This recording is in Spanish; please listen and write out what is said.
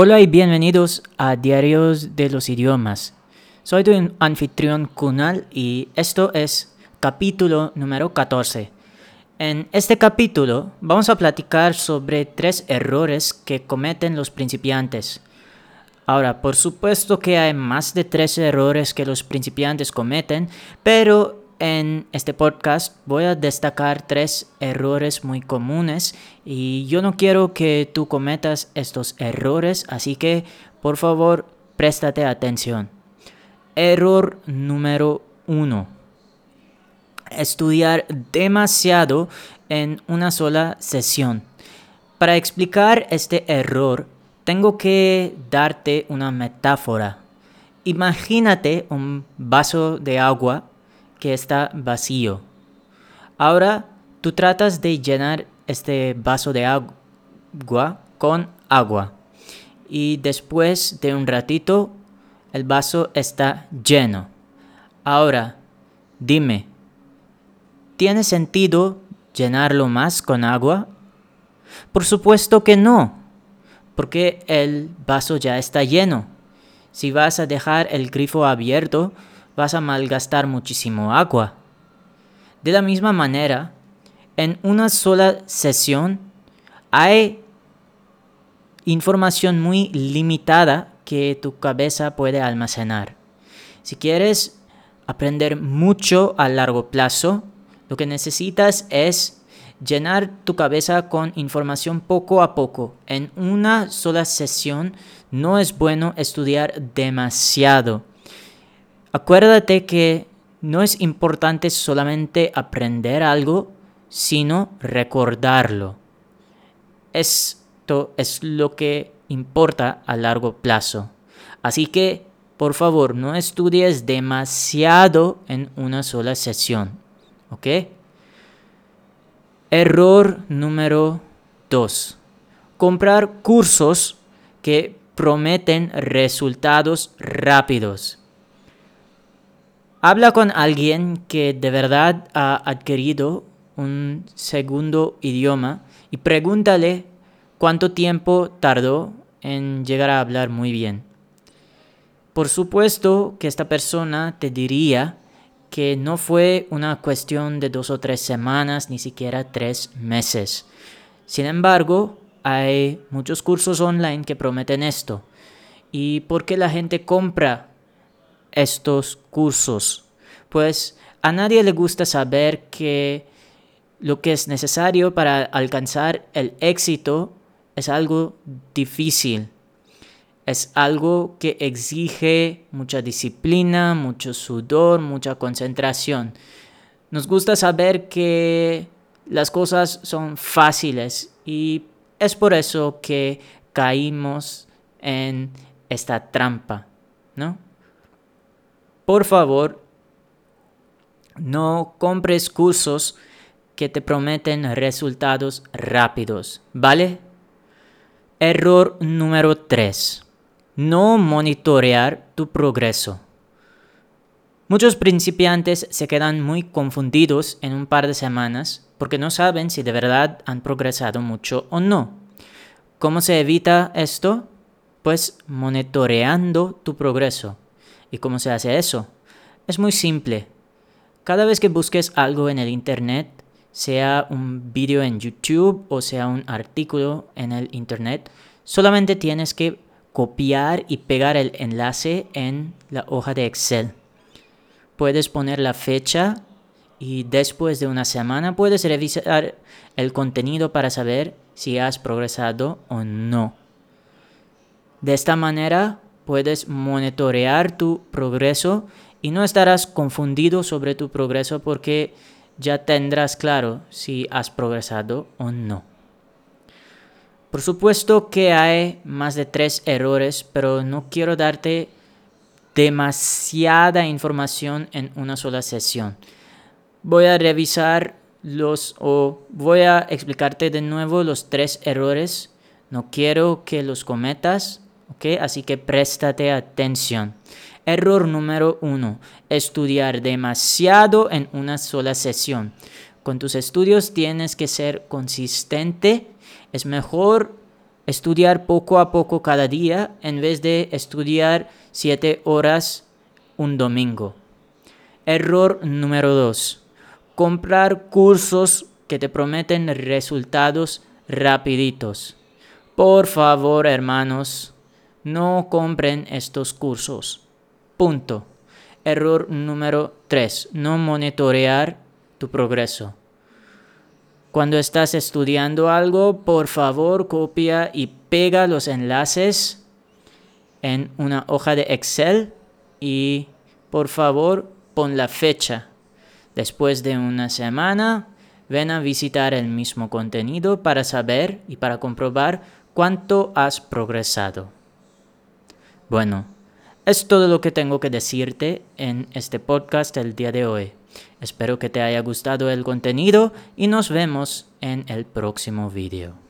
Hola y bienvenidos a Diarios de los Idiomas. Soy tu anfitrión Kunal y esto es capítulo número 14. En este capítulo vamos a platicar sobre tres errores que cometen los principiantes. Ahora, por supuesto que hay más de tres errores que los principiantes cometen, pero en este podcast voy a destacar tres errores muy comunes y yo no quiero que tú cometas estos errores, así que por favor préstate atención. Error número uno. Estudiar demasiado en una sola sesión. Para explicar este error, tengo que darte una metáfora. Imagínate un vaso de agua que está vacío. Ahora tú tratas de llenar este vaso de agua con agua. Y después de un ratito, el vaso está lleno. Ahora, dime, ¿tiene sentido llenarlo más con agua? Por supuesto que no, porque el vaso ya está lleno. Si vas a dejar el grifo abierto, vas a malgastar muchísimo agua. De la misma manera, en una sola sesión hay información muy limitada que tu cabeza puede almacenar. Si quieres aprender mucho a largo plazo, lo que necesitas es llenar tu cabeza con información poco a poco. En una sola sesión no es bueno estudiar demasiado. Acuérdate que no es importante solamente aprender algo, sino recordarlo. Esto es lo que importa a largo plazo. Así que, por favor, no estudies demasiado en una sola sesión. ¿Ok? Error número 2. Comprar cursos que prometen resultados rápidos. Habla con alguien que de verdad ha adquirido un segundo idioma y pregúntale cuánto tiempo tardó en llegar a hablar muy bien. Por supuesto que esta persona te diría que no fue una cuestión de dos o tres semanas, ni siquiera tres meses. Sin embargo, hay muchos cursos online que prometen esto. ¿Y por qué la gente compra estos cursos? Pues a nadie le gusta saber que lo que es necesario para alcanzar el éxito es algo difícil. Es algo que exige mucha disciplina, mucho sudor, mucha concentración. Nos gusta saber que las cosas son fáciles y es por eso que caímos en esta trampa, ¿no? Por favor, no compres cursos que te prometen resultados rápidos, ¿vale? Error número 3. No monitorear tu progreso. Muchos principiantes se quedan muy confundidos en un par de semanas porque no saben si de verdad han progresado mucho o no. ¿Cómo se evita esto? Pues monitoreando tu progreso. ¿Y cómo se hace eso? Es muy simple. Cada vez que busques algo en el Internet, sea un vídeo en YouTube o sea un artículo en el Internet, solamente tienes que copiar y pegar el enlace en la hoja de Excel. Puedes poner la fecha y después de una semana puedes revisar el contenido para saber si has progresado o no. De esta manera puedes monitorear tu progreso y no estarás confundido sobre tu progreso porque ya tendrás claro si has progresado o no. Por supuesto que hay más de tres errores, pero no quiero darte demasiada información en una sola sesión. Voy a revisar los o voy a explicarte de nuevo los tres errores. No quiero que los cometas Así que préstate atención. Error número uno, estudiar demasiado en una sola sesión. Con tus estudios tienes que ser consistente. Es mejor Estudiar poco a poco cada día en vez de estudiar siete horas un domingo. Error número 2. Comprar cursos que te prometen resultados rapiditos. Por favor, hermanos, no compren estos cursos. Punto. Error número 3. No monitorear tu progreso. Cuando estás estudiando algo, por favor copia y pega los enlaces en una hoja de Excel y por favor pon la fecha. Después de una semana, ven a visitar el mismo contenido para saber y para comprobar cuánto has progresado. Bueno, es todo lo que tengo que decirte en este podcast el día de hoy. Espero que te haya gustado el contenido y nos vemos en el próximo video.